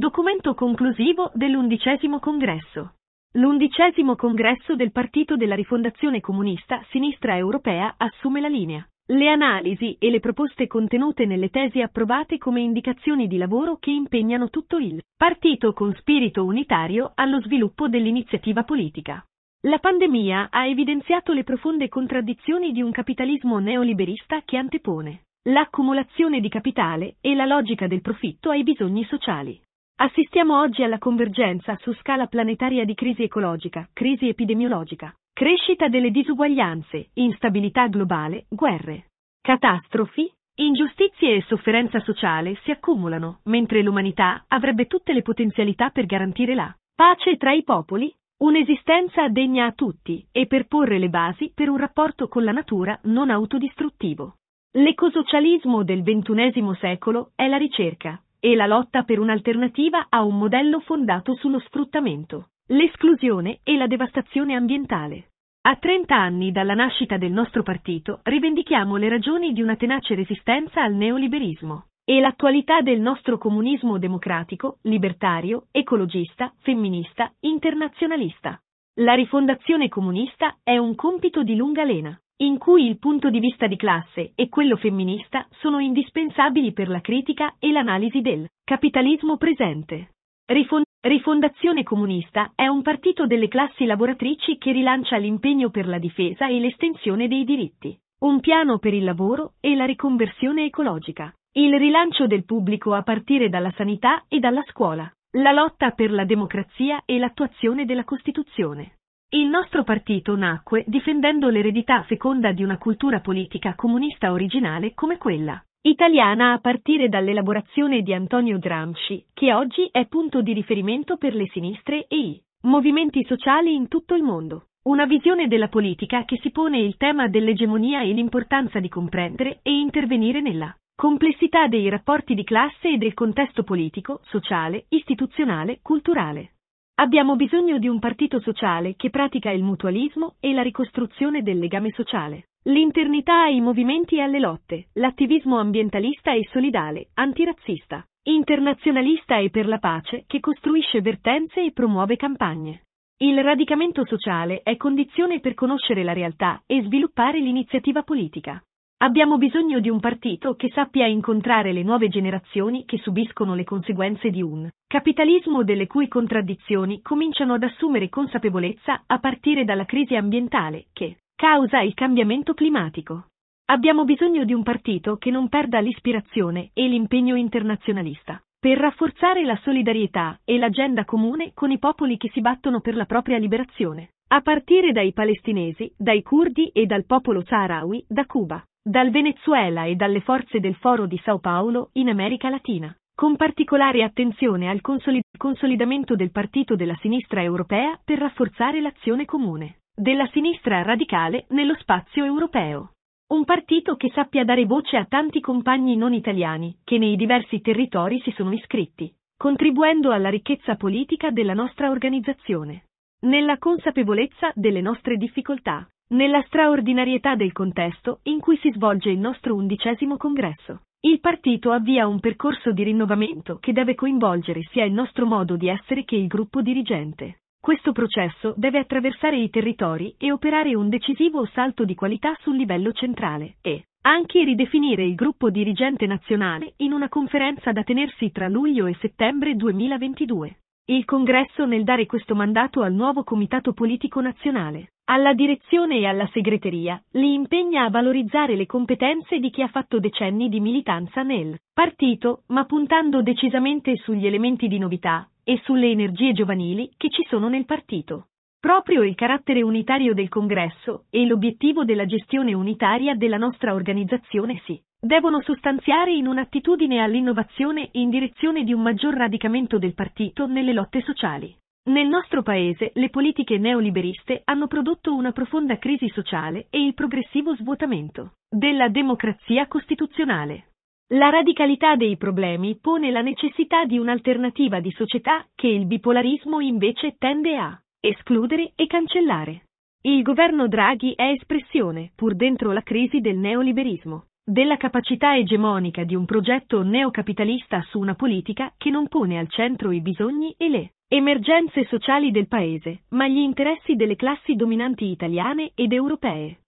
Documento conclusivo dell'undicesimo congresso. L'undicesimo congresso del Partito della Rifondazione Comunista Sinistra Europea assume la linea. Le analisi e le proposte contenute nelle tesi approvate come indicazioni di lavoro che impegnano tutto il partito con spirito unitario allo sviluppo dell'iniziativa politica. La pandemia ha evidenziato le profonde contraddizioni di un capitalismo neoliberista che antepone l'accumulazione di capitale e la logica del profitto ai bisogni sociali. Assistiamo oggi alla convergenza su scala planetaria di crisi ecologica, crisi epidemiologica, crescita delle disuguaglianze, instabilità globale, guerre. Catastrofi, ingiustizie e sofferenza sociale si accumulano, mentre l'umanità avrebbe tutte le potenzialità per garantire la pace tra i popoli, un'esistenza degna a tutti e per porre le basi per un rapporto con la natura non autodistruttivo. L'ecosocialismo del XXI secolo è la ricerca e la lotta per un'alternativa a un modello fondato sullo sfruttamento, l'esclusione e la devastazione ambientale. A 30 anni dalla nascita del nostro partito rivendichiamo le ragioni di una tenace resistenza al neoliberismo e l'attualità del nostro comunismo democratico, libertario, ecologista, femminista, internazionalista. La rifondazione comunista è un compito di lunga lena in cui il punto di vista di classe e quello femminista sono indispensabili per la critica e l'analisi del capitalismo presente. Rifond- Rifondazione Comunista è un partito delle classi lavoratrici che rilancia l'impegno per la difesa e l'estensione dei diritti, un piano per il lavoro e la riconversione ecologica, il rilancio del pubblico a partire dalla sanità e dalla scuola, la lotta per la democrazia e l'attuazione della Costituzione. Il nostro partito nacque difendendo l'eredità feconda di una cultura politica comunista originale come quella italiana a partire dall'elaborazione di Antonio Gramsci, che oggi è punto di riferimento per le sinistre e i movimenti sociali in tutto il mondo. Una visione della politica che si pone il tema dell'egemonia e l'importanza di comprendere e intervenire nella complessità dei rapporti di classe e del contesto politico, sociale, istituzionale, culturale. Abbiamo bisogno di un partito sociale che pratica il mutualismo e la ricostruzione del legame sociale, l'internità ai movimenti e alle lotte, l'attivismo ambientalista e solidale, antirazzista, internazionalista e per la pace che costruisce vertenze e promuove campagne. Il radicamento sociale è condizione per conoscere la realtà e sviluppare l'iniziativa politica. Abbiamo bisogno di un partito che sappia incontrare le nuove generazioni che subiscono le conseguenze di un capitalismo delle cui contraddizioni cominciano ad assumere consapevolezza a partire dalla crisi ambientale che causa il cambiamento climatico. Abbiamo bisogno di un partito che non perda l'ispirazione e l'impegno internazionalista per rafforzare la solidarietà e l'agenda comune con i popoli che si battono per la propria liberazione, a partire dai palestinesi, dai curdi e dal popolo saharawi, da Cuba dal Venezuela e dalle forze del Foro di Sao Paolo in America Latina, con particolare attenzione al consolid- consolidamento del partito della sinistra europea per rafforzare l'azione comune della sinistra radicale nello spazio europeo. Un partito che sappia dare voce a tanti compagni non italiani che nei diversi territori si sono iscritti, contribuendo alla ricchezza politica della nostra organizzazione. Nella consapevolezza delle nostre difficoltà, nella straordinarietà del contesto in cui si svolge il nostro undicesimo congresso. Il partito avvia un percorso di rinnovamento che deve coinvolgere sia il nostro modo di essere che il gruppo dirigente. Questo processo deve attraversare i territori e operare un decisivo salto di qualità sul livello centrale e anche ridefinire il gruppo dirigente nazionale in una conferenza da tenersi tra luglio e settembre 2022. Il congresso nel dare questo mandato al nuovo Comitato Politico Nazionale alla direzione e alla segreteria, li impegna a valorizzare le competenze di chi ha fatto decenni di militanza nel partito, ma puntando decisamente sugli elementi di novità e sulle energie giovanili che ci sono nel partito. Proprio il carattere unitario del congresso e l'obiettivo della gestione unitaria della nostra organizzazione si devono sostanziare in un'attitudine all'innovazione in direzione di un maggior radicamento del partito nelle lotte sociali. Nel nostro paese le politiche neoliberiste hanno prodotto una profonda crisi sociale e il progressivo svuotamento della democrazia costituzionale. La radicalità dei problemi pone la necessità di un'alternativa di società che il bipolarismo invece tende a escludere e cancellare. Il governo Draghi è espressione, pur dentro la crisi del neoliberismo, della capacità egemonica di un progetto neocapitalista su una politica che non pone al centro i bisogni e le emergenze sociali del Paese, ma gli interessi delle classi dominanti italiane ed europee.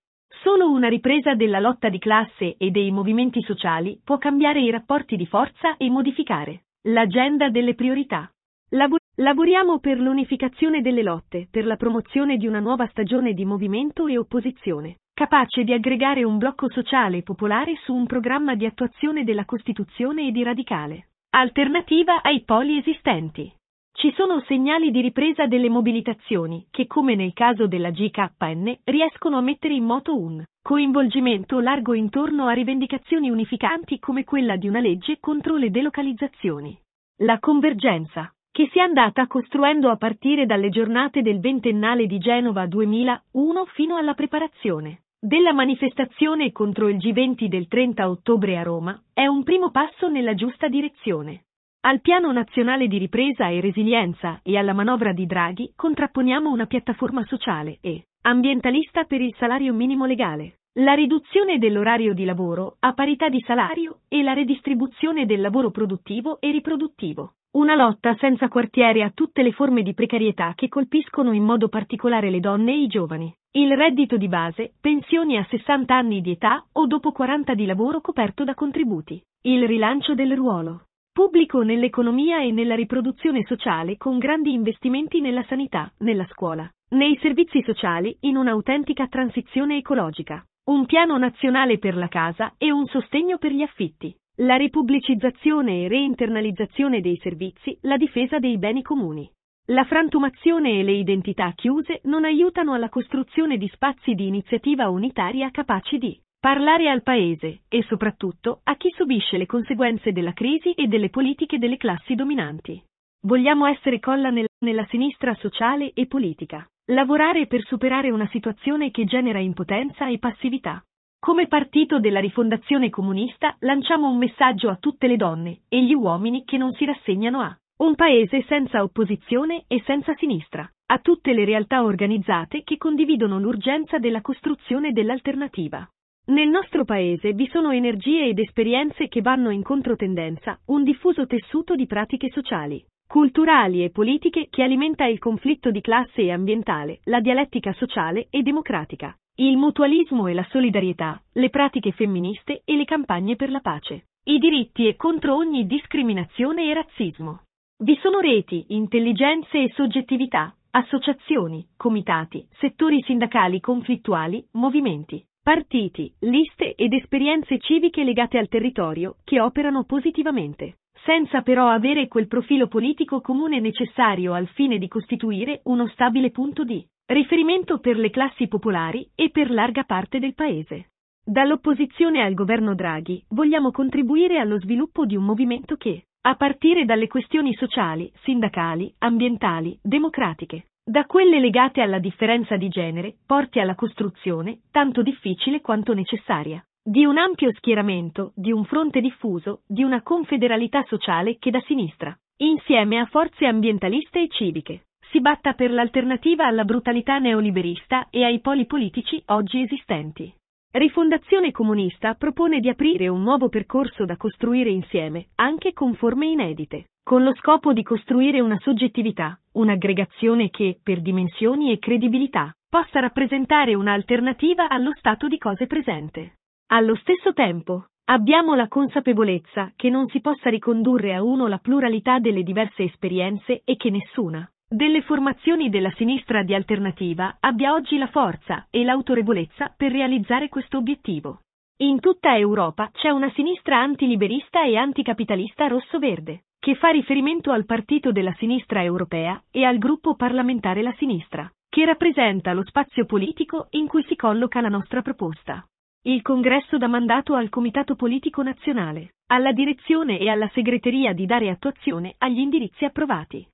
Solo una ripresa della lotta di classe e dei movimenti sociali può cambiare i rapporti di forza e modificare l'agenda delle priorità. Labor- lavoriamo per l'unificazione delle lotte, per la promozione di una nuova stagione di movimento e opposizione, capace di aggregare un blocco sociale e popolare su un programma di attuazione della Costituzione e di radicale alternativa ai poli esistenti. Ci sono segnali di ripresa delle mobilitazioni che, come nel caso della GKN, riescono a mettere in moto un coinvolgimento largo intorno a rivendicazioni unificanti come quella di una legge contro le delocalizzazioni. La convergenza, che si è andata costruendo a partire dalle giornate del ventennale di Genova 2001 fino alla preparazione della manifestazione contro il G20 del 30 ottobre a Roma, è un primo passo nella giusta direzione. Al Piano Nazionale di Ripresa e Resilienza e alla manovra di Draghi contrapponiamo una piattaforma sociale e ambientalista per il salario minimo legale, la riduzione dell'orario di lavoro a parità di salario e la redistribuzione del lavoro produttivo e riproduttivo. Una lotta senza quartiere a tutte le forme di precarietà che colpiscono in modo particolare le donne e i giovani. Il reddito di base, pensioni a 60 anni di età o dopo 40 di lavoro coperto da contributi. Il rilancio del ruolo Pubblico nell'economia e nella riproduzione sociale con grandi investimenti nella sanità, nella scuola, nei servizi sociali in un'autentica transizione ecologica. Un piano nazionale per la casa e un sostegno per gli affitti. La ripubblicizzazione e reinternalizzazione dei servizi, la difesa dei beni comuni. La frantumazione e le identità chiuse non aiutano alla costruzione di spazi di iniziativa unitaria capaci di Parlare al Paese e soprattutto a chi subisce le conseguenze della crisi e delle politiche delle classi dominanti. Vogliamo essere colla nel, nella sinistra sociale e politica. Lavorare per superare una situazione che genera impotenza e passività. Come partito della rifondazione comunista lanciamo un messaggio a tutte le donne e gli uomini che non si rassegnano a un paese senza opposizione e senza sinistra, a tutte le realtà organizzate che condividono l'urgenza della costruzione dell'alternativa. Nel nostro paese vi sono energie ed esperienze che vanno in controtendenza, un diffuso tessuto di pratiche sociali, culturali e politiche che alimenta il conflitto di classe e ambientale, la dialettica sociale e democratica, il mutualismo e la solidarietà, le pratiche femministe e le campagne per la pace, i diritti e contro ogni discriminazione e razzismo. Vi sono reti, intelligenze e soggettività, associazioni, comitati, settori sindacali conflittuali, movimenti partiti, liste ed esperienze civiche legate al territorio che operano positivamente, senza però avere quel profilo politico comune necessario al fine di costituire uno stabile punto di riferimento per le classi popolari e per larga parte del Paese. Dall'opposizione al governo Draghi vogliamo contribuire allo sviluppo di un movimento che, a partire dalle questioni sociali, sindacali, ambientali, democratiche, da quelle legate alla differenza di genere, porti alla costruzione, tanto difficile quanto necessaria, di un ampio schieramento, di un fronte diffuso, di una confederalità sociale che da sinistra, insieme a forze ambientaliste e civiche, si batta per l'alternativa alla brutalità neoliberista e ai poli politici oggi esistenti. Rifondazione Comunista propone di aprire un nuovo percorso da costruire insieme, anche con forme inedite con lo scopo di costruire una soggettività, un'aggregazione che, per dimensioni e credibilità, possa rappresentare un'alternativa allo stato di cose presente. Allo stesso tempo, abbiamo la consapevolezza che non si possa ricondurre a uno la pluralità delle diverse esperienze e che nessuna delle formazioni della sinistra di alternativa abbia oggi la forza e l'autorevolezza per realizzare questo obiettivo. In tutta Europa c'è una sinistra antiliberista e anticapitalista rosso-verde, che fa riferimento al partito della sinistra europea e al gruppo parlamentare La Sinistra, che rappresenta lo spazio politico in cui si colloca la nostra proposta. Il congresso dà mandato al Comitato Politico Nazionale, alla direzione e alla segreteria di dare attuazione agli indirizzi approvati.